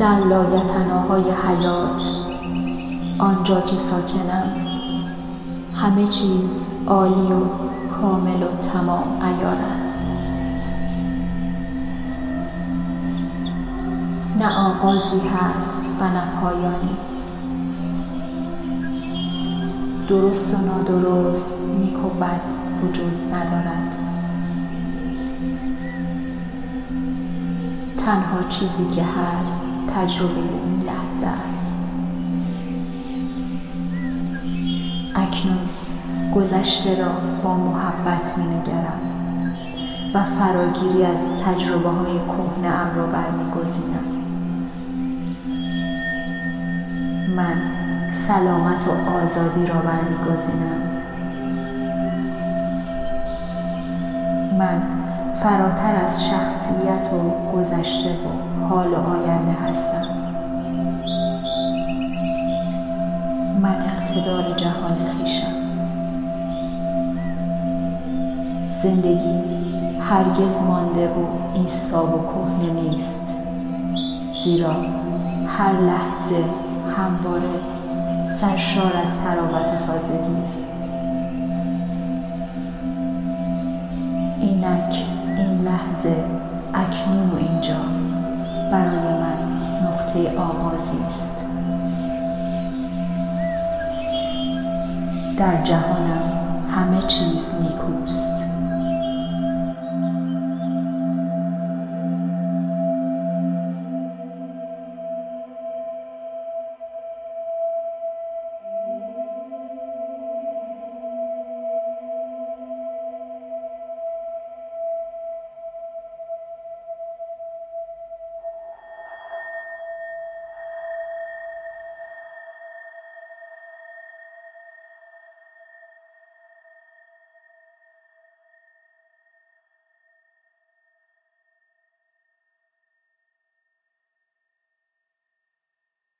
در لایتناهای حیات آنجا که ساکنم همه چیز عالی و کامل و تمام ایار است. نه آغازی هست و نه پایانی. درست و نادرست نیک و بد وجود ندارد. تنها چیزی که هست تجربه این لحظه است. اکنون گذشته را با محبت می نگرم و فراگیری از تجربه های کهنه ام را برمیگزینم. من سلامت و آزادی را برمیگزینم. من فراتر از شخصیت و گذشته و حال و آینده هستم. من اقتدار جهان خیشم زندگی هرگز مانده و ایستا و کهنه نیست. زیرا هر لحظه همواره سرشار از تراوت و تازگی است. اینک لحظه اکنون و اینجا. برای من نقطه آغازی است. در جهانم همه چیز نیکوست.